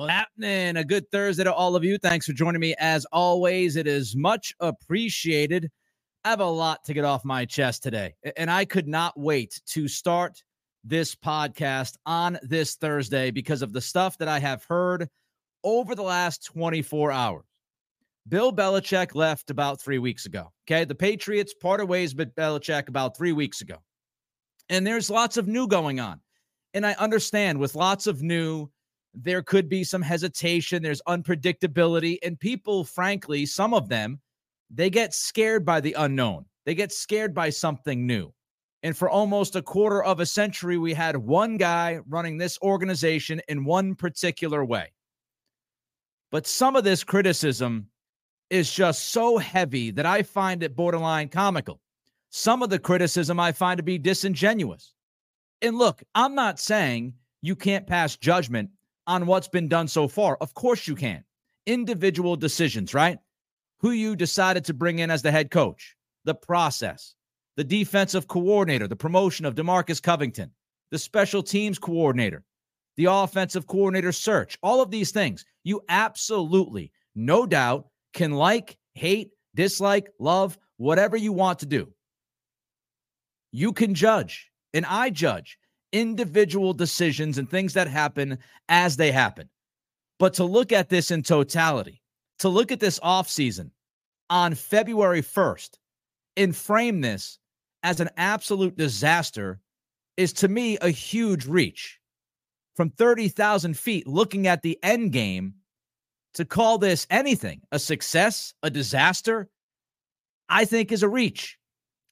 What's happening? A good Thursday to all of you. Thanks for joining me. As always, it is much appreciated. I have a lot to get off my chest today, and I could not wait to start this podcast on this Thursday because of the stuff that I have heard over the last 24 hours. Bill Belichick left about three weeks ago. Okay. The Patriots parted ways with Belichick about three weeks ago. And there's lots of new going on. And I understand with lots of new, there could be some hesitation, there's unpredictability, and people, frankly, some of them, they get scared by the unknown. They get scared by something new. And for almost a quarter of a century, we had one guy running this organization in one particular way. But some of this criticism is just so heavy that I find it borderline comical. Some of the criticism I find to be disingenuous. And look, I'm not saying you can't pass judgment on what's been done so far. Of course you can. Individual decisions, right? Who you decided to bring in as the head coach, the process, the defensive coordinator, the promotion of Demarcus Covington, the special teams coordinator, the offensive coordinator search, all of these things. You absolutely, no doubt, can like, hate, dislike, love, whatever you want to do. You can judge, and I judge individual decisions and things that happen as they happen. But to look at this in totality, to look at this offseason on February 1st and frame this as an absolute disaster is to me a huge reach. From 30,000 feet looking at the end game to call this anything a success, a disaster, I think is a reach.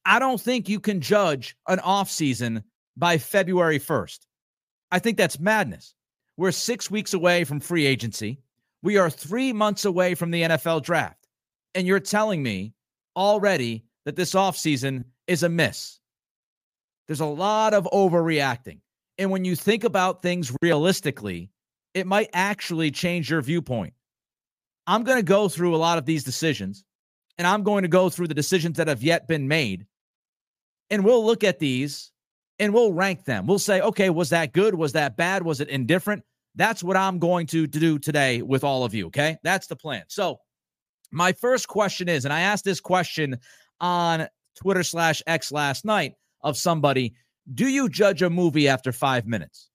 I don't think you can judge an offseason by February 1st. I think that's madness. We're six weeks away from free agency. We are three months away from the NFL draft. And you're telling me already that this offseason is a miss. There's a lot of overreacting. And when you think about things realistically, it might actually change your viewpoint. I'm going to go through a lot of these decisions, and I'm going to go through the decisions that have yet been made. And we'll look at these and we'll rank them. We'll say, okay, was that good? Was that bad? Was it indifferent? That's what I'm going to, to do today with all of you. Okay. That's the plan. So, my first question is, and I asked this question on Twitter slash X last night of somebody Do you judge a movie after five minutes?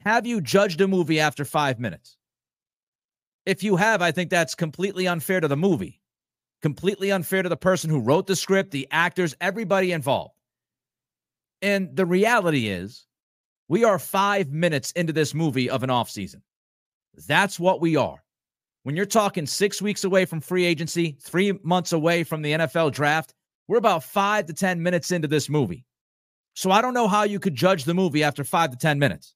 Have you judged a movie after five minutes? If you have, I think that's completely unfair to the movie, completely unfair to the person who wrote the script, the actors, everybody involved. And the reality is, we are five minutes into this movie of an offseason. That's what we are. When you're talking six weeks away from free agency, three months away from the NFL draft, we're about five to 10 minutes into this movie. So I don't know how you could judge the movie after five to 10 minutes.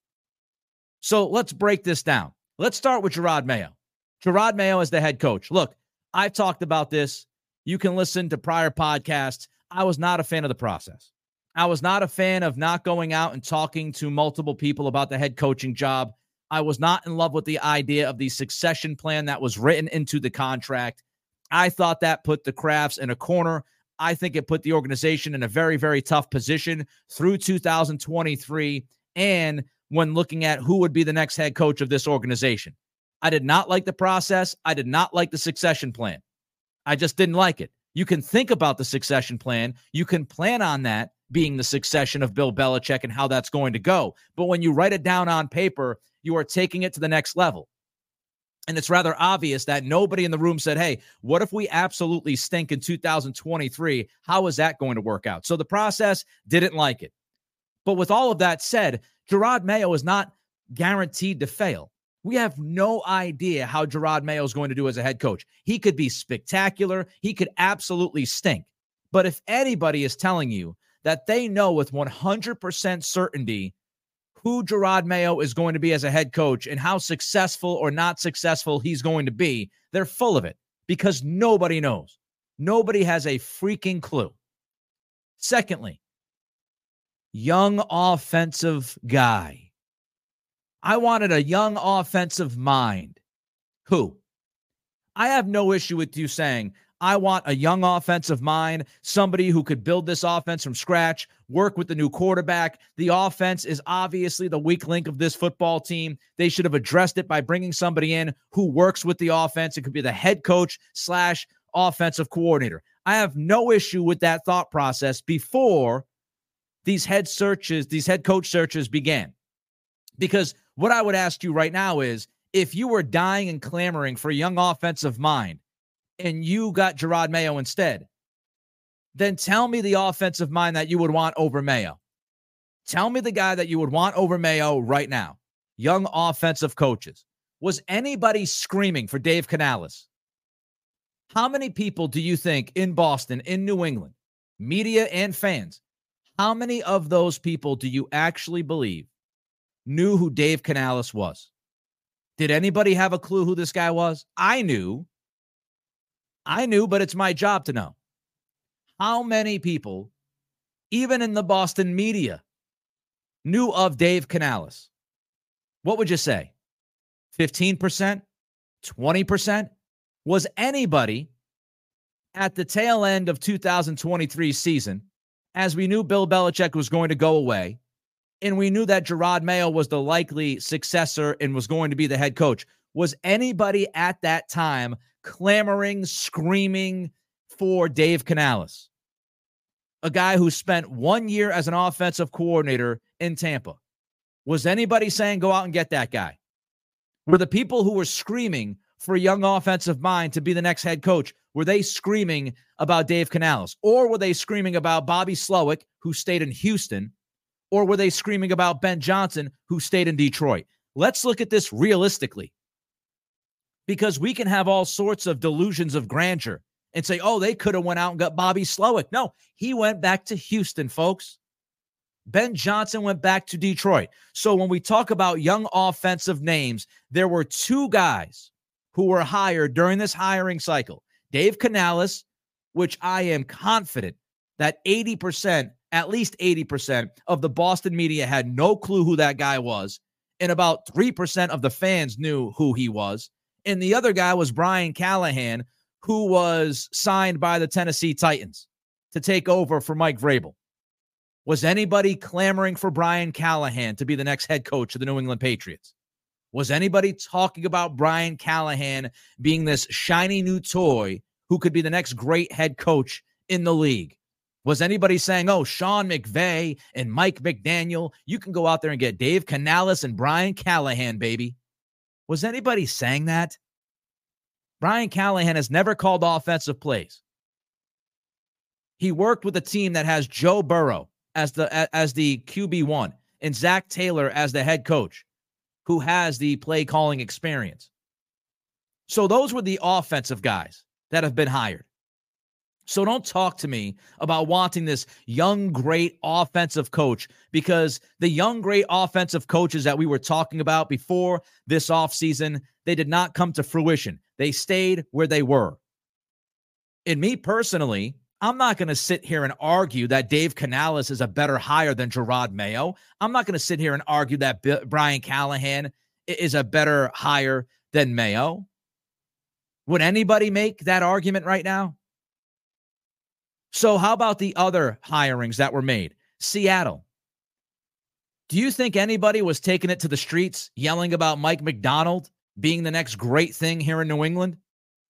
So let's break this down. Let's start with Gerard Mayo. Gerard Mayo is the head coach. Look, I've talked about this. You can listen to prior podcasts. I was not a fan of the process. I was not a fan of not going out and talking to multiple people about the head coaching job. I was not in love with the idea of the succession plan that was written into the contract. I thought that put the Krafts in a corner. I think it put the organization in a very, very tough position through 2023 and when looking at who would be the next head coach of this organization. I did not like the process. I did not like the succession plan. I just didn't like it. You can think about the succession plan. You can plan on that being the succession of Bill Belichick and how that's going to go. But when you write it down on paper, you are taking it to the next level. And it's rather obvious that nobody in the room said, Hey, what if we absolutely stink in 2023? How is that going to work out? So the process didn't like it. But with all of that said, Gerard Mayo is not guaranteed to fail. We have no idea how Gerard Mayo is going to do as a head coach. He could be spectacular, he could absolutely stink. But if anybody is telling you that they know with 100% certainty who Gerard Mayo is going to be as a head coach and how successful or not successful he's going to be, they're full of it because nobody knows. Nobody has a freaking clue. Secondly, young offensive guy. I wanted a young offensive mind. Who? I have no issue with you saying I want a young offensive mind, somebody who could build this offense from scratch, work with the new quarterback. The offense is obviously the weak link of this football team. They should have addressed it by bringing somebody in who works with the offense. It could be the head coach slash offensive coordinator. I have no issue with that thought process before these head searches, these head coach searches began. Because what I would ask you right now is if you were dying and clamoring for a young offensive mind, and you got Gerard Mayo instead, then tell me the offensive mind that you would want over Mayo. Tell me the guy that you would want over Mayo right now. Young offensive coaches. Was anybody screaming for Dave Canales? How many people do you think in Boston, in New England, media and fans, how many of those people do you actually believe knew who Dave Canales was? Did anybody have a clue who this guy was? I knew. I knew, but it's my job to know. How many people, even in the Boston media, knew of Dave Canales? What would you say? 15%? 20%? Was anybody at the tail end of 2023 season, as we knew Bill Belichick was going to go away, and we knew that Gerard Mayo was the likely successor and was going to be the head coach, was anybody at that time clamoring, screaming for Dave Canales, a guy who spent one year as an offensive coordinator in Tampa. Was anybody saying go out and get that guy? Were the people who were screaming for a young offensive mind to be the next head coach, were they screaming about Dave Canales? Or were they screaming about Bobby Slowik, who stayed in Houston? Or were they screaming about Ben Johnson, who stayed in Detroit? Let's look at this realistically because we can have all sorts of delusions of grandeur and say, oh, they could have went out and got Bobby Slowik. No, he went back to Houston, folks. Ben Johnson went back to Detroit. So when we talk about young offensive names, there were two guys who were hired during this hiring cycle. Dave Canales, which I am confident that 80%, at least 80% of the Boston media had no clue who that guy was. And about 3% of the fans knew who he was. And the other guy was Brian Callahan, who was signed by the Tennessee Titans to take over for Mike Vrabel. Was anybody clamoring for Brian Callahan to be the next head coach of the New England Patriots? Was anybody talking about Brian Callahan being this shiny new toy who could be the next great head coach in the league? Was anybody saying, oh, Sean McVay and Mike McDaniel, you can go out there and get Dave Canales and Brian Callahan, baby? Was anybody saying that? Brian Callahan has never called offensive plays. He worked with a team that has Joe Burrow as the as the QB1 and Zac Taylor as the head coach who has the play calling experience. So those were the offensive guys that have been hired. So don't talk to me about wanting this young, great offensive coach because the young, great offensive coaches that we were talking about before this offseason, they did not come to fruition. They stayed where they were. And me personally, I'm not going to sit here and argue that Dave Canales is a better hire than Gerard Mayo. I'm not going to sit here and argue that B- Brian Callahan is a better hire than Mayo. Would anybody make that argument right now? So, how about the other hirings that were made? Seattle. Do you think anybody was taking it to the streets yelling about Mike Macdonald being the next great thing here in New England?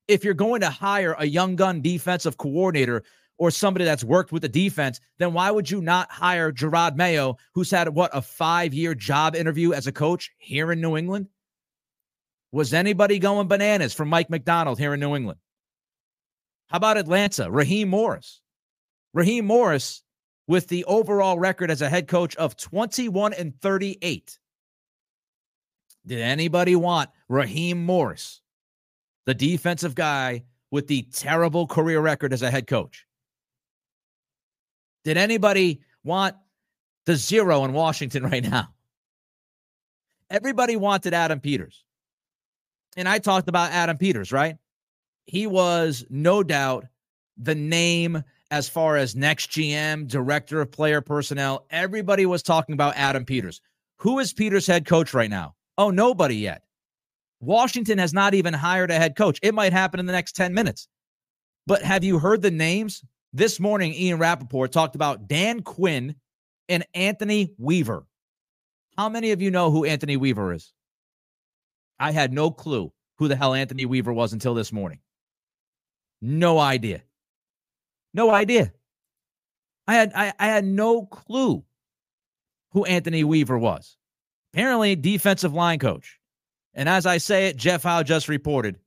If you're going to hire a young gun defensive coordinator or somebody that's worked with the defense, then why would you not hire Gerard Mayo, who's had what a five year job interview as a coach here in New England? Was anybody going bananas for Mike Macdonald here in New England? How about Atlanta? Raheem Morris. Raheem Morris with the overall record as a head coach of 21 and 38. Did anybody want Raheem Morris, the defensive guy with the terrible career record as a head coach? Did anybody want the zero in Washington right now? Everybody wanted Adam Peters. And I talked about Adam Peters, right? He was no doubt the name as far as next GM, director of player personnel. Everybody was talking about Adam Peters. Who is Peters' head coach right now? Oh, nobody yet. Washington has not even hired a head coach. It might happen in the next 10 minutes. But have you heard the names? This morning, Ian Rapoport talked about Dan Quinn and Anthony Weaver. How many of you know who Anthony Weaver is? I had no clue who the hell Anthony Weaver was until this morning. No idea. No idea. I had I, I had no clue who Anthony Weaver was. Apparently, defensive line coach. And as I say it, Jeff Howe just reported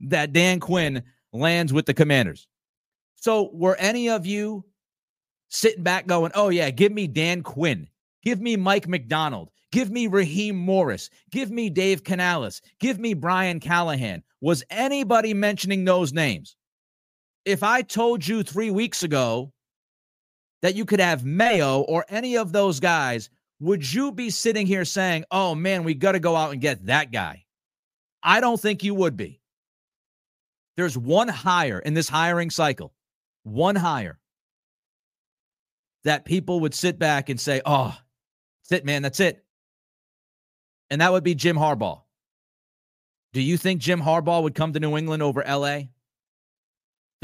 that Dan Quinn lands with the commanders. So were any of you sitting back going, oh, yeah, give me Dan Quinn, give me Mike Macdonald, give me Raheem Morris, give me Dave Canales, give me Brian Callahan? Was anybody mentioning those names? If I told you three weeks ago that you could have Mayo or any of those guys, would you be sitting here saying, oh man, we got to go out and get that guy? I don't think you would be. There's one hire in this hiring cycle one hire that people would sit back and say, oh, that's it, man, that's it. And that would be Jim Harbaugh. Do you think Jim Harbaugh would come to New England over LA?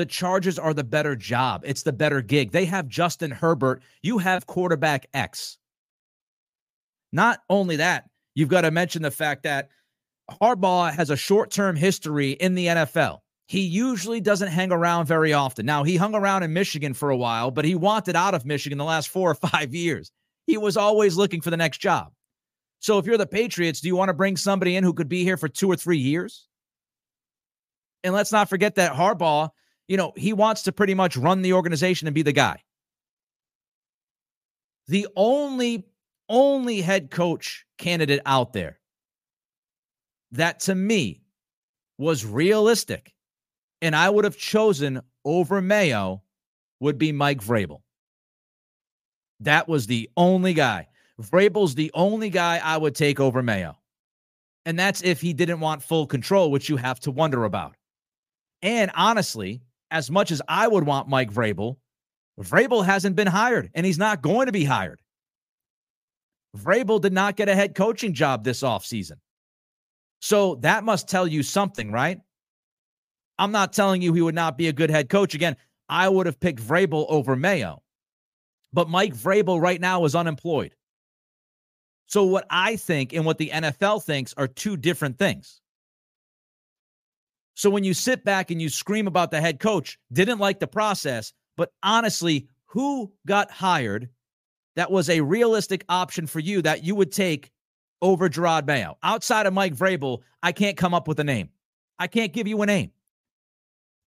The Chargers are the better job. It's the better gig. They have Justin Herbert. You have quarterback X. Not only that, you've got to mention the fact that Harbaugh has a short term history in the NFL he usually doesn't hang around very often. Now, he hung around in Michigan for a while, but he wanted out of Michigan the last four or five years. He was always looking for the next job. So, if you're the Patriots, do you want to bring somebody in who could be here for two or three years? And let's not forget that Harbaugh, you know, he wants to pretty much run the organization and be the guy. The only, only head coach candidate out there that to me was realistic and I would have chosen over Mayo would be Mike Vrabel. That was the only guy. Vrabel's the only guy I would take over Mayo. And that's if he didn't want full control, which you have to wonder about. And honestly, as much as I would want Mike Vrabel, Vrabel hasn't been hired and he's not going to be hired. Vrabel did not get a head coaching job this offseason. So that must tell you something, right? I'm not telling you he would not be a good head coach. Again, I would have picked Vrabel over Mayo. But Mike Vrabel right now is unemployed. So, what I think and what the NFL thinks are two different things. So, when you sit back and you scream about the head coach, didn't like the process, but honestly, who got hired that was a realistic option for you that you would take over Gerard Mayo? Outside of Mike Vrabel, I can't come up with a name. I can't give you a name.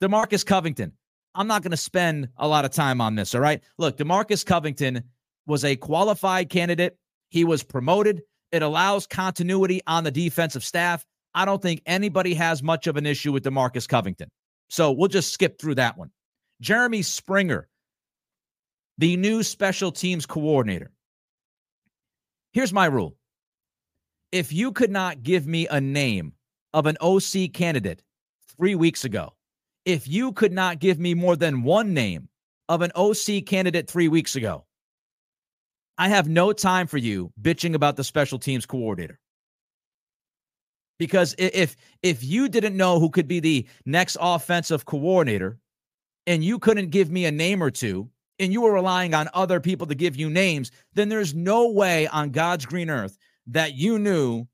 Demarcus Covington. I'm not going to spend a lot of time on this. All right. Look, Demarcus Covington was a qualified candidate. He was promoted. It allows continuity on the defensive staff. I don't think anybody has much of an issue with Demarcus Covington. So we'll just skip through that one. Jeremy Springer, the new special teams coordinator. Here's my rule if you could not give me a name of an OC candidate three weeks ago, if you could not give me more than one name of an OC candidate three weeks ago, I have no time for you bitching about the special teams coordinator. Because if if you didn't know who could be the next offensive coordinator and you couldn't give me a name or two and you were relying on other people to give you names, then there's no way on God's green earth that you knew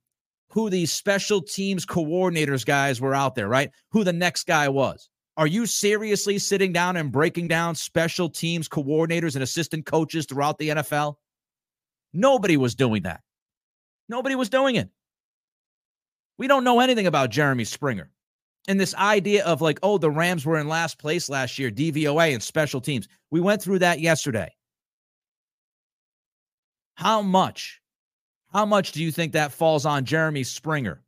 who these special teams coordinators guys were out there, right? Who the next guy was. Are you seriously sitting down and breaking down special teams coordinators and assistant coaches throughout the NFL? Nobody was doing that. Nobody was doing it. We don't know anything about Jeremy Springer. And this idea of like, oh, the Rams were in last place last year, DVOA and special teams. We went through that yesterday. How much, how much do you think that falls on Jeremy Springer,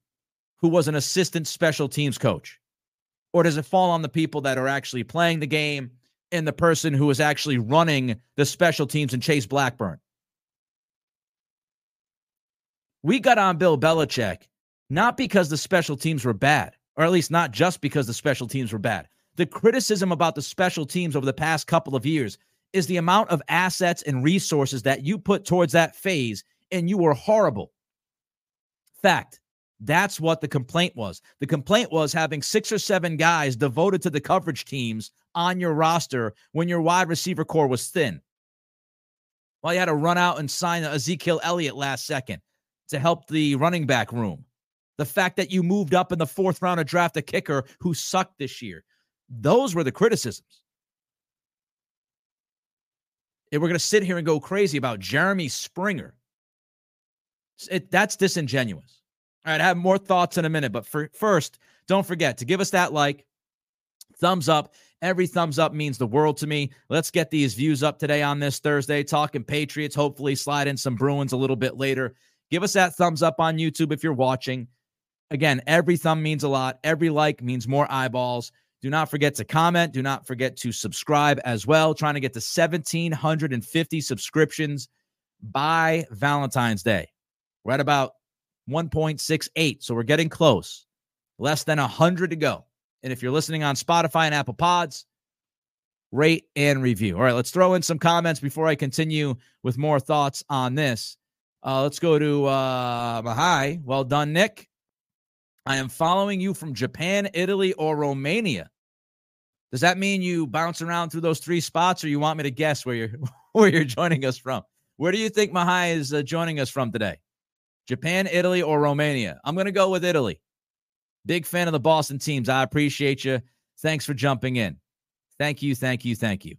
who was an assistant special teams coach? Or does it fall on the people that are actually playing the game and the person who is actually running the special teams and Chase Blackburn? We got on Bill Belichick not because the special teams were bad, or at least not just because the special teams were bad. The criticism about the special teams over the past couple of years is the amount of assets and resources that you put towards that phase, and you were horrible. Fact. That's what the complaint was. The complaint was having six or seven guys devoted to the coverage teams on your roster when your wide receiver corps was thin. Well, you had to run out and sign Ezekiel Elliott last second to help the running back room. The fact that you moved up in the fourth round to draft a kicker who sucked this year. Those were the criticisms. And we're going to sit here and go crazy about Jeremy Springer. It, that's disingenuous. All right, I have more thoughts in a minute, but for, first, don't forget to give us that like, thumbs up. Every thumbs up means the world to me. Let's get these views up today on this Thursday, talking Patriots. Hopefully, slide in some Bruins a little bit later. Give us that thumbs up on YouTube if you're watching. Again, every thumb means a lot. Every like means more eyeballs. Do not forget to comment. Do not forget to subscribe as well. Trying to get to 1,750 subscriptions by Valentine's Day. We're at about 1.68. So we're getting close. Less than 100 to go. And if you're listening on Spotify and Apple Pods, rate and review. All right, let's throw in some comments before I continue with more thoughts on this. Uh, let's go to uh, Mahai. Well done, Nick. I am following you from Japan, Italy, or Romania. Does that mean you bounce around through those three spots, or you want me to guess where you're where you're joining us from? Where do you think Mahai is uh, joining us from today? Japan, Italy, or Romania? I'm going to go with Italy. Big fan of the Boston teams. I appreciate you. Thanks for jumping in. Thank you, thank you, thank you.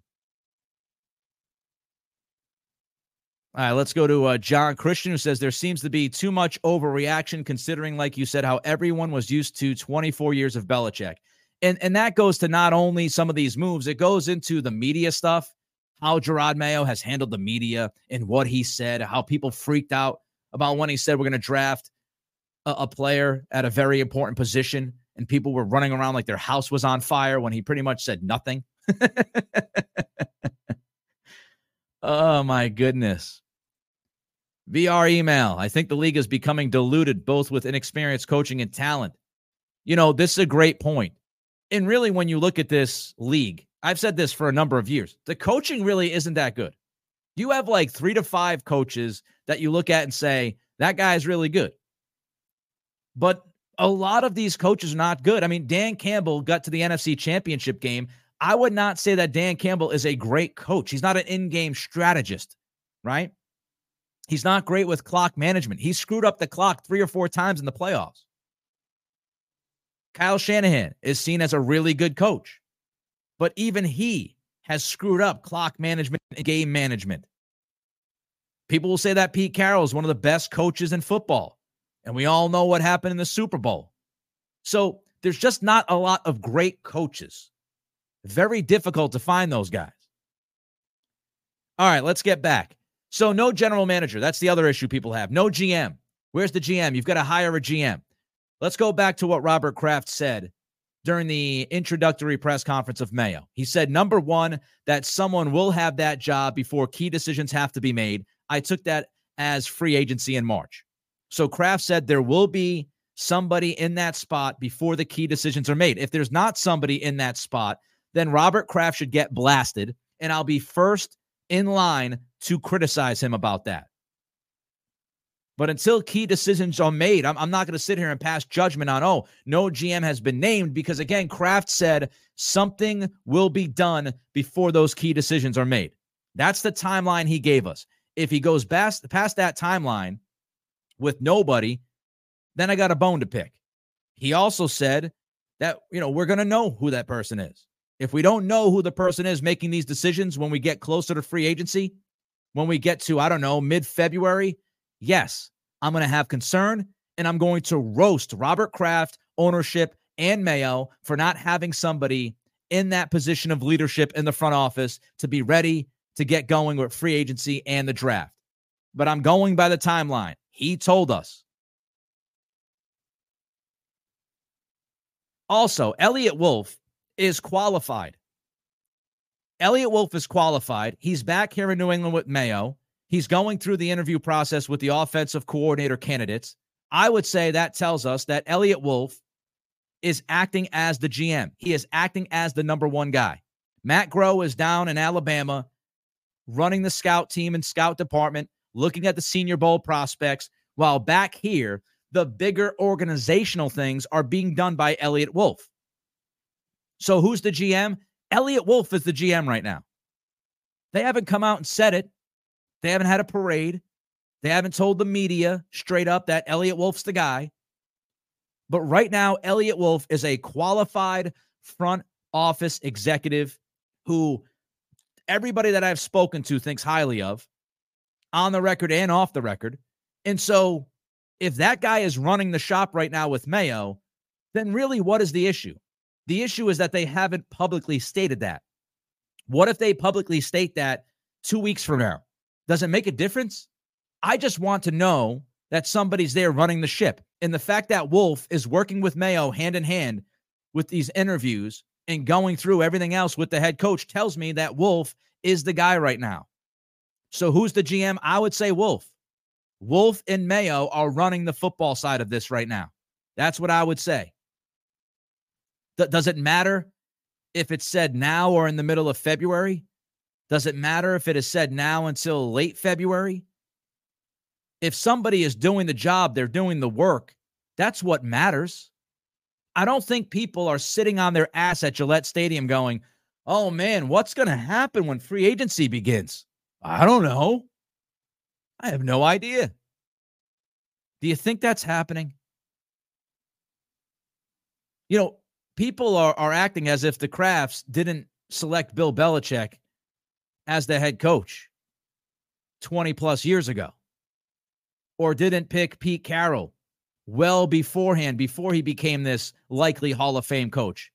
All right, let's go to uh, John Christian, who says there seems to be too much overreaction, considering, like you said, how everyone was used to 24 years of Belichick, and and that goes to not only some of these moves, it goes into the media stuff, how Gerard Mayo has handled the media and what he said, how people freaked out about when he said we're going to draft a, a player at a very important position, and people were running around like their house was on fire when he pretty much said nothing. oh my goodness. VR email. I think the league is becoming diluted both with inexperienced coaching and talent. You know, this is a great point. And really, when you look at this league, I've said this for a number of years the coaching really isn't that good. You have like three to five coaches that you look at and say, that guy is really good. But a lot of these coaches are not good. I mean, Dan Campbell got to the NFC championship game. I would not say that Dan Campbell is a great coach. He's not an in game strategist, right? He's not great with clock management. He screwed up the clock three or four times in the playoffs. Kyle Shanahan is seen as a really good coach, but even he has screwed up clock management and game management. People will say that Pete Carroll is one of the best coaches in football, and we all know what happened in the Super Bowl. So there's just not a lot of great coaches. Very difficult to find those guys. All right, let's get back. So, no general manager. That's the other issue people have. No GM. Where's the GM? You've got to hire a GM. Let's go back to what Robert Kraft said during the introductory press conference of Mayo. He said, number one, that someone will have that job before key decisions have to be made. I took that as free agency in March. So Kraft said there will be somebody in that spot before the key decisions are made. If there's not somebody in that spot, then Robert Kraft should get blasted, and I'll be first in line to criticize him about that. But until key decisions are made, I'm, I'm not going to sit here and pass judgment on, oh, no GM has been named because, again, Kraft said something will be done before those key decisions are made. That's the timeline he gave us. If he goes past, past that timeline with nobody, then I got a bone to pick. He also said that, you know, we're going to know who that person is. If we don't know who the person is making these decisions when we get closer to free agency, when we get to, I don't know, mid February, yes, I'm going to have concern and I'm going to roast Robert Kraft, ownership, and Mayo for not having somebody in that position of leadership in the front office to be ready to get going with free agency and the draft. But I'm going by the timeline. He told us. Also, Eliot Wolf is qualified. Eliot Wolf is qualified. He's back here in New England with Mayo. He's going through the interview process with the offensive coordinator candidates. I would say that tells us that Eliot Wolf is acting as the GM. He is acting as the number one guy. Matt Groh is down in Alabama running the scout team and scout department, looking at the Senior Bowl prospects, while back here, the bigger organizational things are being done by Eliot Wolf. So who's the GM? Eliot Wolf is the GM right now. They haven't come out and said it. They haven't had a parade. They haven't told the media straight up that Eliot Wolf's the guy. But right now, Eliot Wolf is a qualified front office executive who everybody that I've spoken to thinks highly of on the record and off the record. And so, if that guy is running the shop right now with Mayo, then really what is the issue? The issue is that they haven't publicly stated that. What if they publicly state that two weeks from now? Does it make a difference? I just want to know that somebody's there running the ship. And the fact that Wolf is working with Mayo hand in hand with these interviews and going through everything else with the head coach tells me that Wolf is the guy right now. So who's the GM? I would say Wolf. Wolf and Mayo are running the football side of this right now. That's what I would say. Th- does it matter if it's said now or in the middle of February? Does it matter if it is said now until late February? If somebody is doing the job, they're doing the work. That's what matters. I don't think people are sitting on their ass at Gillette Stadium going, oh man, what's going to happen when free agency begins? I don't know. I have no idea. Do you think that's happening? You know, people are, are acting as if the Krafts didn't select Bill Belichick as the head coach 20 plus years ago or didn't pick Pete Carroll well beforehand, before he became this likely Hall of Fame coach.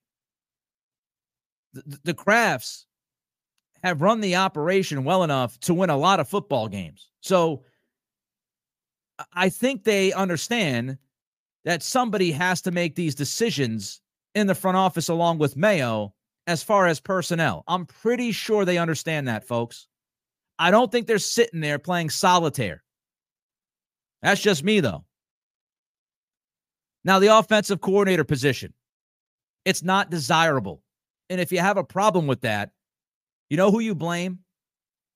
The, the Krafts have run the operation well enough to win a lot of football games. So I think they understand that somebody has to make these decisions in the front office along with Mayo as far as personnel. I'm pretty sure they understand that, folks. I don't think they're sitting there playing solitaire. That's just me, though. Now, the offensive coordinator position, it's not desirable. And if you have a problem with that, you know who you blame?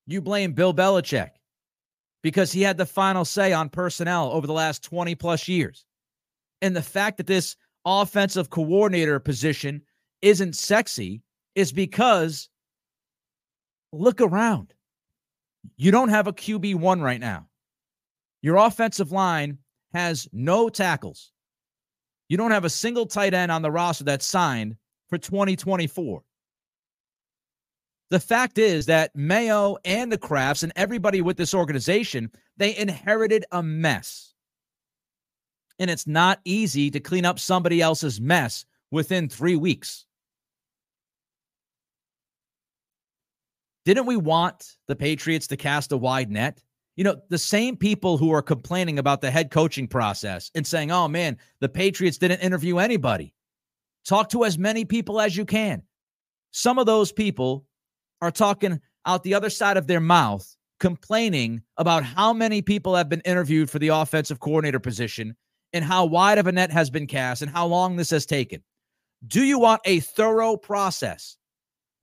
You blame Bill Belichick because he had the final say on personnel over the last 20 plus years. And the fact that this offensive coordinator position isn't sexy is because look around. You don't have a QB1 right now. Your offensive line has no tackles. You don't have a single tight end on the roster that's signed for 2024. The fact is that Mayo and the Krafts and everybody with this organization, they inherited a mess. And it's not easy to clean up somebody else's mess within three weeks. Didn't we want the Patriots to cast a wide net? You know, the same people who are complaining about the head coaching process and saying, oh man, the Patriots didn't interview anybody. Talk to as many people as you can. Some of those people are talking out the other side of their mouth, complaining about how many people have been interviewed for the offensive coordinator position and how wide of a net has been cast and how long this has taken. Do you want a thorough process?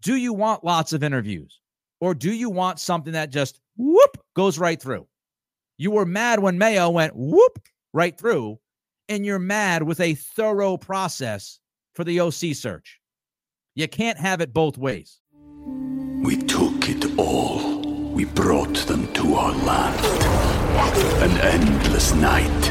Do you want lots of interviews? Or do you want something that just whoop goes right through? You were mad when Mayo went whoop right through, and you're mad with a thorough process for the OC search. You can't have it both ways. We took it all. We brought them to our land. An endless night,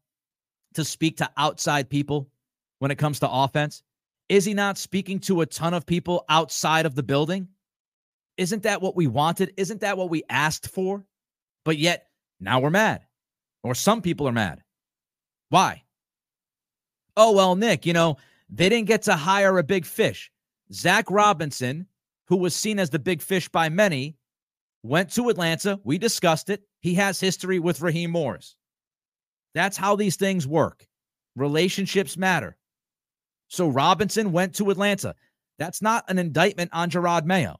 to speak to outside people when it comes to offense? Is he not speaking to a ton of people outside of the building? Isn't that what we wanted? Isn't that what we asked for? But yet now we're mad, or some people are mad. Why? Oh, well, Nick, you know, they didn't get to hire a big fish. Zac Robinson, who was seen as the big fish by many, went to Atlanta. We discussed it. He has history with Raheem Morris. That's how these things work. Relationships matter. So Robinson went to Atlanta. That's not an indictment on Gerard Mayo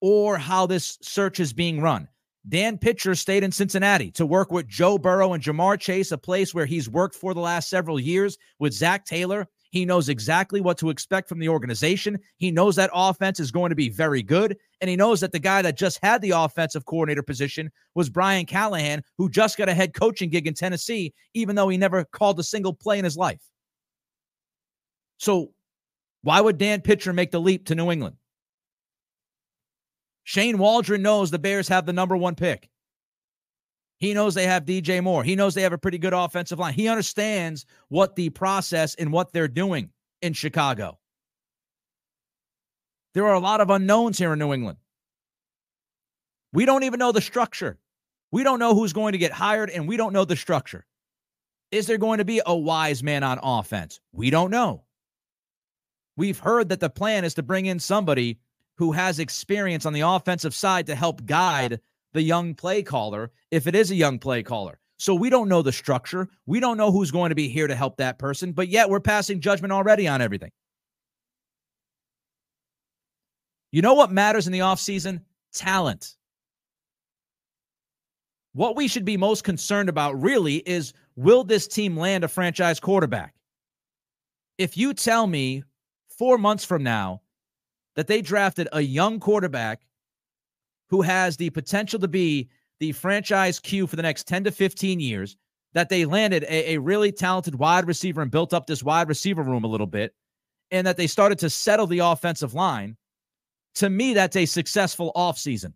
or how this search is being run. Dan Pitcher stayed in Cincinnati to work with Joe Burrow and Ja'Marr Chase, a place where he's worked for the last several years with Zac Taylor. He knows exactly what to expect from the organization. He knows that offense is going to be very good. And he knows that the guy that just had the offensive coordinator position was Brian Callahan, who just got a head coaching gig in Tennessee, even though he never called a single play in his life. So, why would Dan Pitcher make the leap to New England? Shane Waldron knows the Bears have the number one pick. He knows they have DJ Moore. He knows they have a pretty good offensive line. He understands what the process and what they're doing in Chicago. There are a lot of unknowns here in New England. We don't even know the structure. We don't know who's going to get hired, and we don't know the structure. Is there going to be a wise man on offense? We don't know. We've heard that the plan is to bring in somebody who has experience on the offensive side to help guide the young play caller if it is a young play caller. So we don't know the structure. We don't know who's going to be here to help that person, but yet we're passing judgment already on everything. You know what matters in the offseason? Talent. What we should be most concerned about really is will this team land a franchise quarterback? If you tell me four months from now that they drafted a young quarterback who has the potential to be the franchise Q for the next 10 to 15 years, that they landed a, a, really talented wide receiver and built up this wide receiver room a little bit, and that they started to settle the offensive line, to me, that's a successful offseason.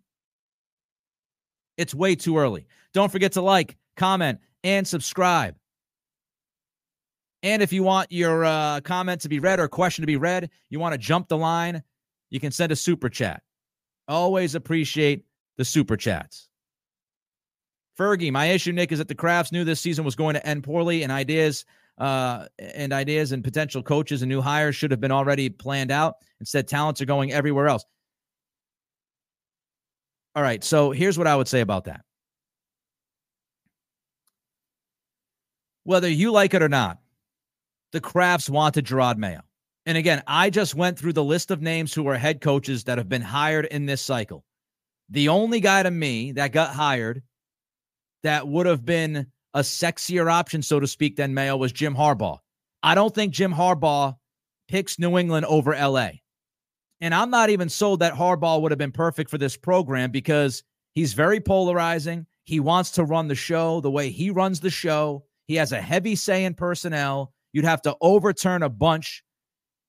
It's way too early. Don't forget to like, comment, and subscribe. And if you want your uh, comment to be read or question to be read, you want to jump the line, you can send a super chat. Always appreciate the super chats. Fergie, my issue, Nick, is that the Krafts knew this season was going to end poorly, and ideas uh, and ideas and potential coaches and new hires should have been already planned out. Instead, talents are going everywhere else. All right, so here's what I would say about that. Whether you like it or not, the Krafts wanted Gerard Mayo. And again, I just went through the list of names who are head coaches that have been hired in this cycle. The only guy to me that got hired that would have been a sexier option, so to speak, than Mayo was Jim Harbaugh. I don't think Jim Harbaugh picks New England over LA. And I'm not even sold that Harbaugh would have been perfect for this program because he's very polarizing. He wants to run the show the way he runs the show. He has a heavy say in personnel. You'd have to overturn a bunch.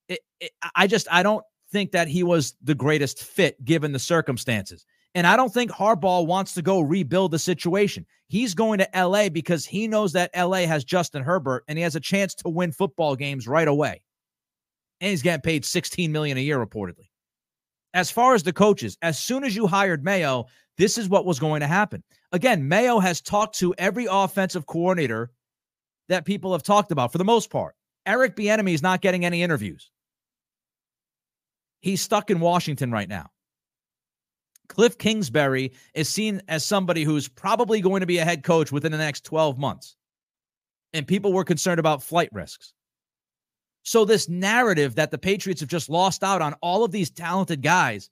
It, it, I just I don't think that he was the greatest fit given the circumstances. And I don't think Harbaugh wants to go rebuild the situation. He's going to LA because he knows that LA has Justin Herbert and he has a chance to win football games right away. And he's getting paid 16 million a year reportedly. As far as the coaches, as soon as you hired Mayo, this is what was going to happen. Again, Mayo has talked to every offensive coordinator that people have talked about for the most part. Eric Bieniemy is not getting any interviews. He's stuck in Washington right now. Cliff Kingsbury is seen as somebody who's probably going to be a head coach within the next 12 months. And people were concerned about flight risks. So this narrative that the Patriots have just lost out on all of these talented guys,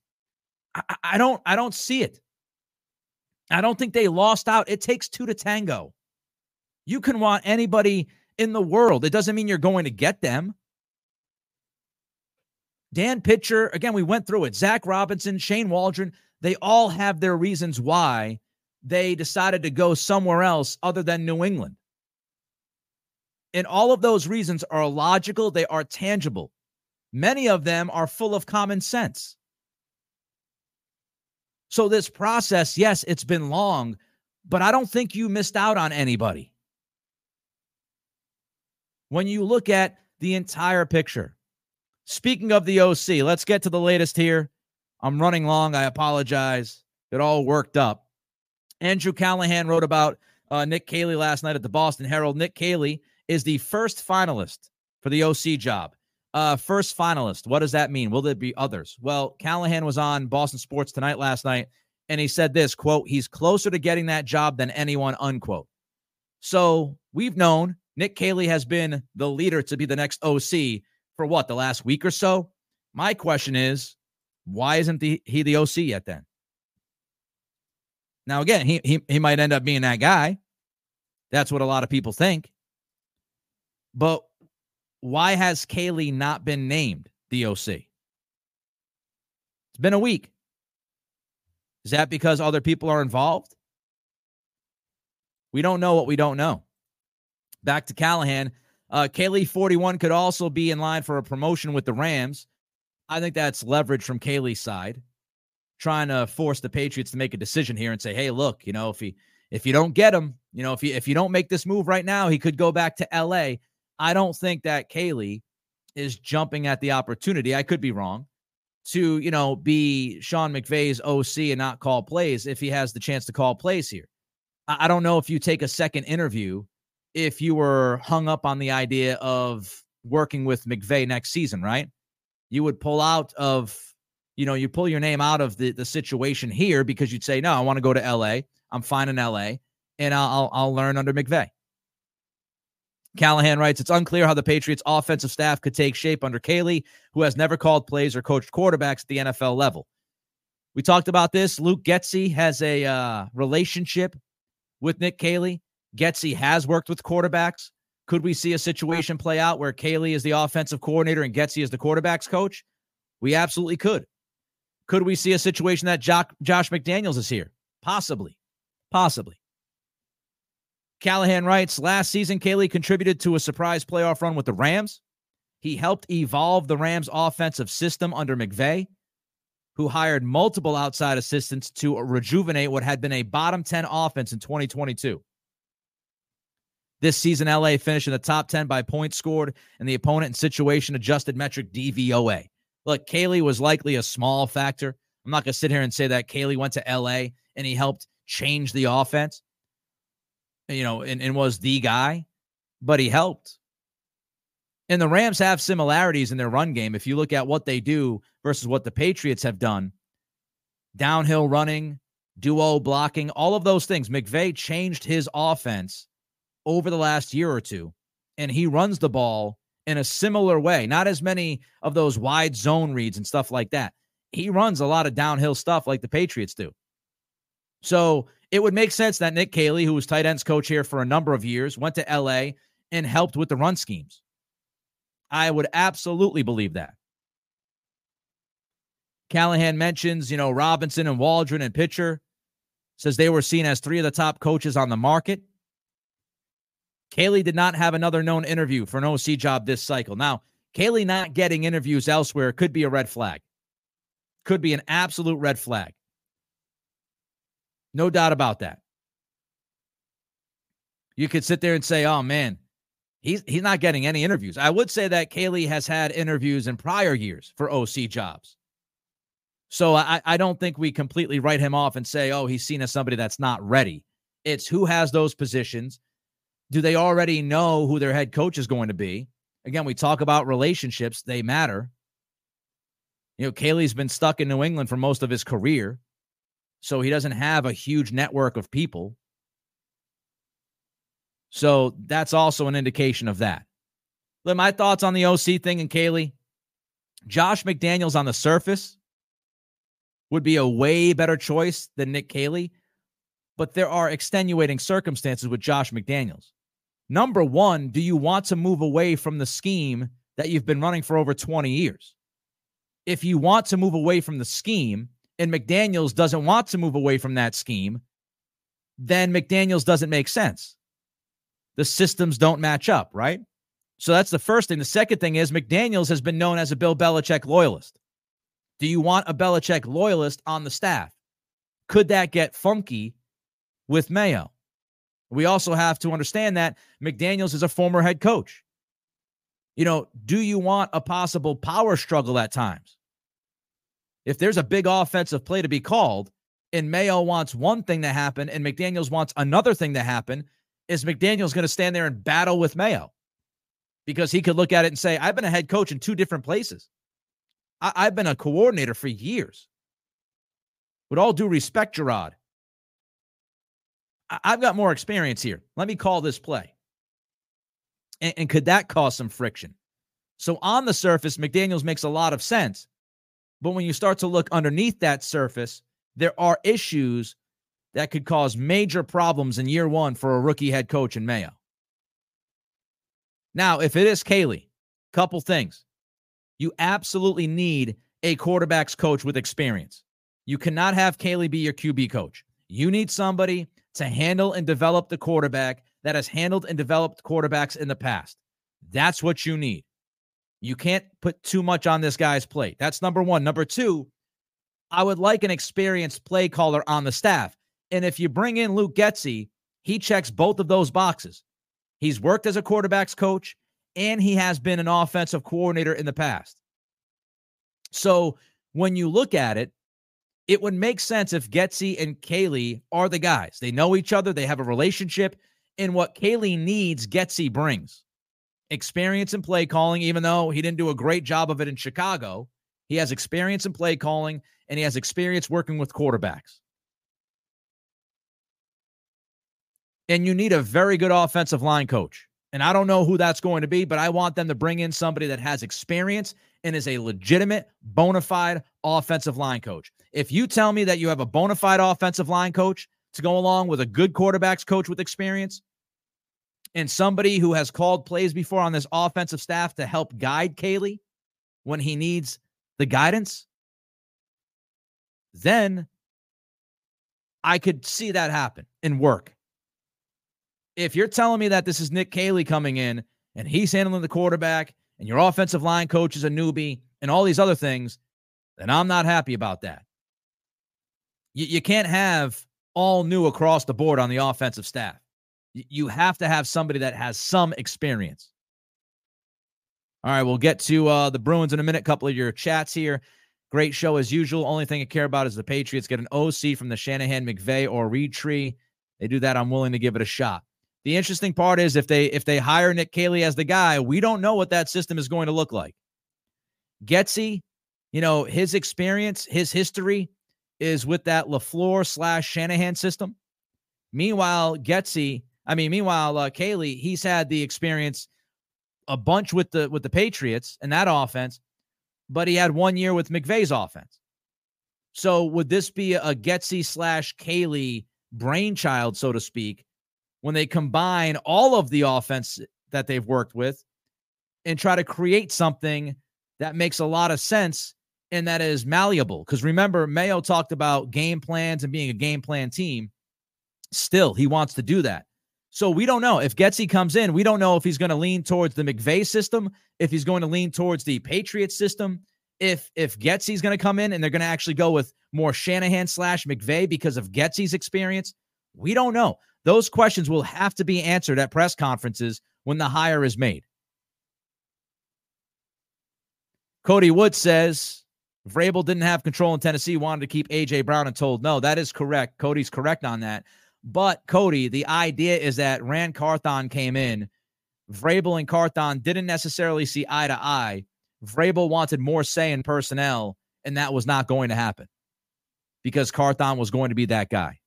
I, I don't I don't see it. I don't think they lost out. It takes two to tango. You can want anybody in the world. It doesn't mean you're going to get them. Dan Pitcher, again, we went through it. Zac Robinson, Shane Waldron, they all have their reasons why they decided to go somewhere else other than New England. And all of those reasons are logical, they are tangible. Many of them are full of common sense. So, this process, yes, it's been long, but I don't think you missed out on anybody. When you look at the entire picture, speaking of the OC, let's get to the latest here. I'm running long. I apologize. It all worked up. Andrew Callahan wrote about uh, Nick Caley last night at the Boston Herald. Nick Caley is the first finalist for the OC job. Uh, first finalist. What does that mean? Will there be others? Well, Callahan was on Boston Sports Tonight last night, and he said this quote, he's closer to getting that job than anyone, unquote. So we've known Nick Caley has been the leader to be the next OC for what, the last week or so? My question is, why isn't the, he the OC yet then? Now, again, he, he, he might end up being that guy. That's what a lot of people think. But why has Caley not been named the OC? It's been a week. Is that because other people are involved? We don't know what we don't know. Back to Callahan. Uh, Caley 41 could also be in line for a promotion with the Rams. I think that's leverage from Caley's side, trying to force the Patriots to make a decision here and say, "Hey, look, you know, if he if you don't get him, you know, if you if you don't make this move right now, he could go back to L.A." I don't think that Caley is jumping at the opportunity. I could be wrong to, you know, be Sean McVay's OC and not call plays if he has the chance to call plays here. I don't know if you take a second interview if you were hung up on the idea of working with McVay next season, right? You would pull out of, you know, you pull your name out of the, the situation here because you'd say, no, I want to go to LA. I'm fine in LA and I'll, I'll learn under McVay. Callahan writes, it's unclear how the Patriots offensive staff could take shape under Caley, who has never called plays or coached quarterbacks at the NFL level. We talked about this. Luke Getsy has a uh, relationship with Nick Caley. Getsy has worked with quarterbacks. Could we see a situation play out where Caley is the offensive coordinator and Getsy is the quarterbacks coach? We absolutely could. Could we see a situation that Josh McDaniels is here? Possibly. Possibly. Callahan writes Last season, Caley contributed to a surprise playoff run with the Rams. He helped evolve the Rams' offensive system under McVay, who hired multiple outside assistants to rejuvenate what had been a bottom 10 offense in 2022. This season, LA finished in the top 10 by points scored and the opponent and situation adjusted metric DVOA. Look, Caley was likely a small factor. I'm not going to sit here and say that Caley went to LA and he helped change the offense you know, and, and was the guy, but he helped. And the Rams have similarities in their run game. If you look at what they do versus what the Patriots have done, downhill running, duo blocking, all of those things. McVay changed his offense over the last year or two, and he runs the ball in a similar way. Not as many of those wide zone reads and stuff like that. He runs a lot of downhill stuff like the Patriots do. So it would make sense that Nick Caley, who was tight ends coach here for a number of years, went to LA and helped with the run schemes. I would absolutely believe that. Callahan mentions, you know, Robinson and Waldron and Pitcher says they were seen as three of the top coaches on the market. Caley did not have another known interview for an OC job this cycle. Now, Caley not getting interviews elsewhere could be a red flag. Could be an absolute red flag. No doubt about that. You could sit there and say, oh man, he's he's not getting any interviews. I would say that Caley has had interviews in prior years for OC jobs. So I, I don't think we completely write him off and say, oh, he's seen as somebody that's not ready. It's who has those positions. Do they already know who their head coach is going to be? Again, we talk about relationships, they matter. You know, Caley's been stuck in New England for most of his career. So he doesn't have a huge network of people. So that's also an indication of that. Look, my thoughts on the OC thing and Caley. Josh McDaniels on the surface would be a way better choice than Nick Caley, but there are extenuating circumstances with Josh McDaniels. Number one, do you want to move away from the scheme that you've been running for over 20 years? If you want to move away from the scheme and McDaniels doesn't want to move away from that scheme, then McDaniels doesn't make sense. The systems don't match up, right? So that's the first thing. The second thing is McDaniels has been known as a Bill Belichick loyalist. Do you want a Belichick loyalist on the staff? Could that get funky with Mayo? We also have to understand that McDaniels is a former head coach. You know, do you want a possible power struggle at times? If there's a big offensive play to be called and Mayo wants one thing to happen and McDaniels wants another thing to happen, is McDaniels going to stand there and battle with Mayo? Because he could look at it and say, I've been a head coach in two different places. I- have been a coordinator for years. With all due respect, Gerard, I've got more experience here. Let me call this play. And, and could that cause some friction? So on the surface, McDaniels makes a lot of sense. But when you start to look underneath that surface, there are issues that could cause major problems in year one for a rookie head coach in Mayo. Now, if it is Caley, couple things. You absolutely need a quarterbacks coach with experience. You cannot have Caley be your QB coach. You need somebody to handle and develop the quarterback that has handled and developed quarterbacks in the past. That's what you need. You can't put too much on this guy's plate. That's number one. Number two, I would like an experienced play caller on the staff. And if you bring in Luke Getsy, he checks both of those boxes. He's worked as a quarterbacks coach and he has been an offensive coordinator in the past. So when you look at it, it would make sense if Getsy and Caley are the guys. They know each other, they have a relationship, and what Caley needs, Getsy brings. Experience in play calling, even though he didn't do a great job of it in Chicago. He has experience in play calling and he has experience working with quarterbacks. And you need a very good offensive line coach. And I don't know who that's going to be, but I want them to bring in somebody that has experience and is a legitimate, bona fide offensive line coach. If you tell me that you have a bona fide offensive line coach to go along with a good quarterbacks coach with experience and somebody who has called plays before on this offensive staff to help guide Caley when he needs the guidance, then I could see that happen and work. If you're telling me that this is Nick Caley coming in and he's handling the quarterback and your offensive line coach is a newbie and all these other things, then I'm not happy about that. You, you can't have all new across the board on the offensive staff. You, have to have somebody that has some experience. All right, we'll get to uh, the Bruins in a minute. Couple of your chats here. Great show as usual. Only thing I care about is the Patriots get an OC from the Shanahan, McVay, or Reid tree. They do that. I'm willing to give it a shot. The interesting part is if they if they hire Nick Caley as the guy, we don't know what that system is going to look like. Getsy, you know, his experience, his history is with that LaFleur slash Shanahan system. Meanwhile, Getsy, I mean, meanwhile, uh, Caley, he's had the experience a bunch with the with the Patriots and that offense, but he had one year with McVay's offense. So would this be a Getsy slash Caley brainchild, so to speak, when they combine all of the offense that they've worked with and try to create something that makes a lot of sense and that is malleable. Because remember, Mayo talked about game plans and being a game plan team. Still, he wants to do that. So we don't know if Getsy comes in. We don't know if he's going to lean towards the McVay system, if he's going to lean towards the Patriots system, if if Getsy's going to come in and they're going to actually go with more Shanahan slash McVay because of Getsy's experience. We don't know. Those questions will have to be answered at press conferences when the hire is made. Cody Wood says Vrabel didn't have control in Tennessee, wanted to keep AJ Brown and told no. That is correct. Cody's correct on that. But Cody, the idea is that Ran Carthon came in. Vrabel and Carthon didn't necessarily see eye to eye. Vrabel wanted more say in personnel, and that was not going to happen because Carthon was going to be that guy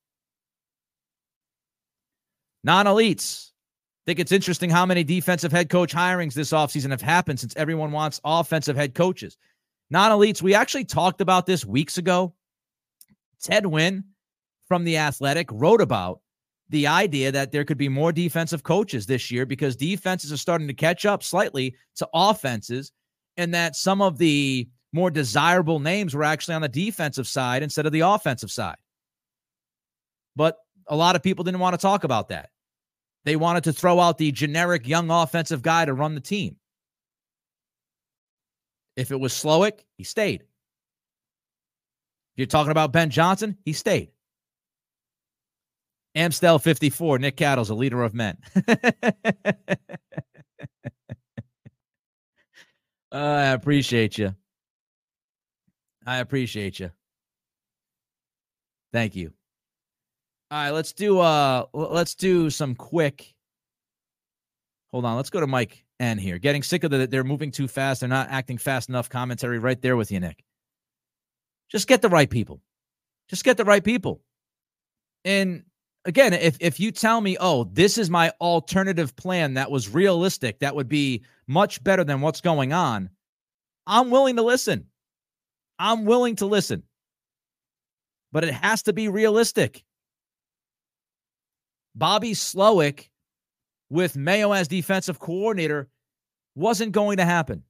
non elites. Think it's interesting how many defensive head coach hirings this offseason have happened since everyone wants offensive head coaches. Non elites, we actually talked about this weeks ago. Ted Nguyen from The Athletic wrote about the idea that there could be more defensive coaches this year because defenses are starting to catch up slightly to offenses, and that some of the more desirable names were actually on the defensive side instead of the offensive side. But a lot of people didn't want to talk about that. They wanted to throw out the generic young offensive guy to run the team. If it was Slowik, he stayed. If you're talking about Ben Johnson, he stayed. Amstel 54, Nick Cattle's a leader of men. I appreciate you. I appreciate you. Thank you. All right, let's do uh let's do some quick Hold on, let's go to Mike N here. Getting sick of that they're moving too fast, they're not acting fast enough commentary right there with you, Nick. Just get the right people. Just get the right people. And again, if if you tell me, "Oh, this is my alternative plan that was realistic, that would be much better than what's going on," I'm willing to listen. I'm willing to listen. But it has to be realistic. Bobby Slowik with Mayo as defensive coordinator wasn't going to happen.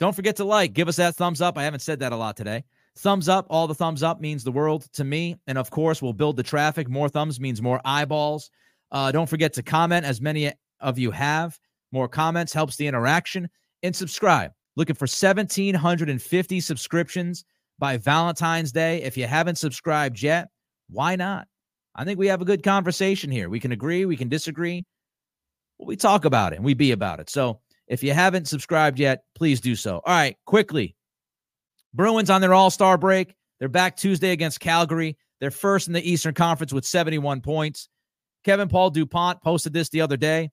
Don't forget to like, give us that thumbs up. I haven't said that a lot today. Thumbs up, all the thumbs up means the world to me. And of course, we'll build the traffic. More thumbs means more eyeballs. Uh, don't forget to comment, as many of you have. More comments helps the interaction. And subscribe. Looking for 1,750 subscriptions by Valentine's Day. If you haven't subscribed yet, why not? I think we have a good conversation here. We can agree, we can disagree. We talk about it and we be about it. So if you haven't subscribed yet, please do so. All right, quickly. Bruins on their all star break. They're back Tuesday against Calgary. They're first in the Eastern Conference with 71 points. Kevin Paul DuPont posted this the other day.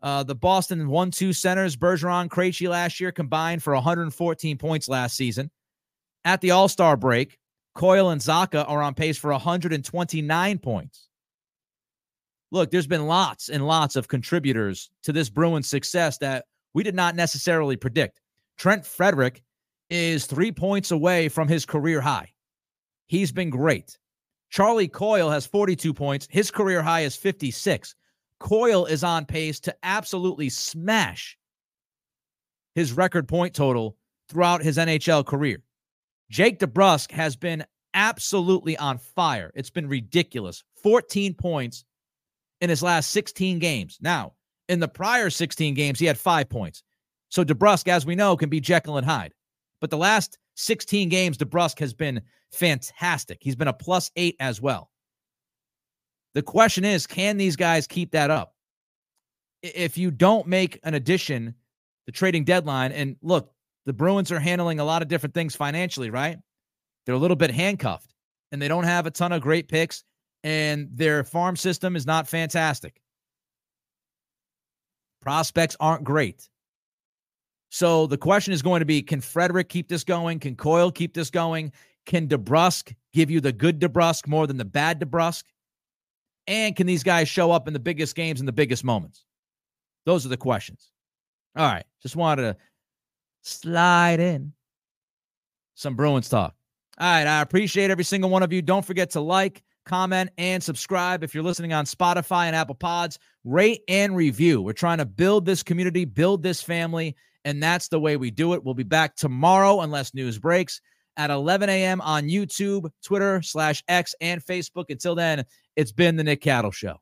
Uh, the Boston 1 2 centers, Bergeron, Krejci last year combined for 114 points last season. At the All Star break, Coyle and Zacha are on pace for 129 points. Look, there's been lots and lots of contributors to this Bruins success that we did not necessarily predict. Trent Frederic is three points away from his career high. He's been great. Charlie Coyle has 42 points. His career high is 56. Coyle is on pace to absolutely smash his record point total throughout his NHL career. Jake DeBrusk has been absolutely on fire. It's been ridiculous. 14 points in his last 16 games. Now, in the prior 16 games, he had five points. So DeBrusk, as we know, can be Jekyll and Hyde. But the last 16 games, DeBrusk has been fantastic. He's been a plus eight as well. The question is, can these guys keep that up? If you don't make an addition, the trading deadline, and look, the Bruins are handling a lot of different things financially, right? They're a little bit handcuffed and they don't have a ton of great picks, and their farm system is not fantastic. Prospects aren't great. So the question is going to be can Frederic keep this going? Can Coyle keep this going? Can DeBrusk give you the good DeBrusk more than the bad DeBrusk? And can these guys show up in the biggest games and the biggest moments? Those are the questions. All right. Just wanted to slide in some Bruins talk. All right. I appreciate every single one of you. Don't forget to like, comment, and subscribe. If you're listening on Spotify and Apple Pods, rate and review. We're trying to build this community, build this family, and that's the way we do it. We'll be back tomorrow unless news breaks at 11 a.m. on YouTube, Twitter slash X, and Facebook. Until then, it's been the Nick Cattle Show.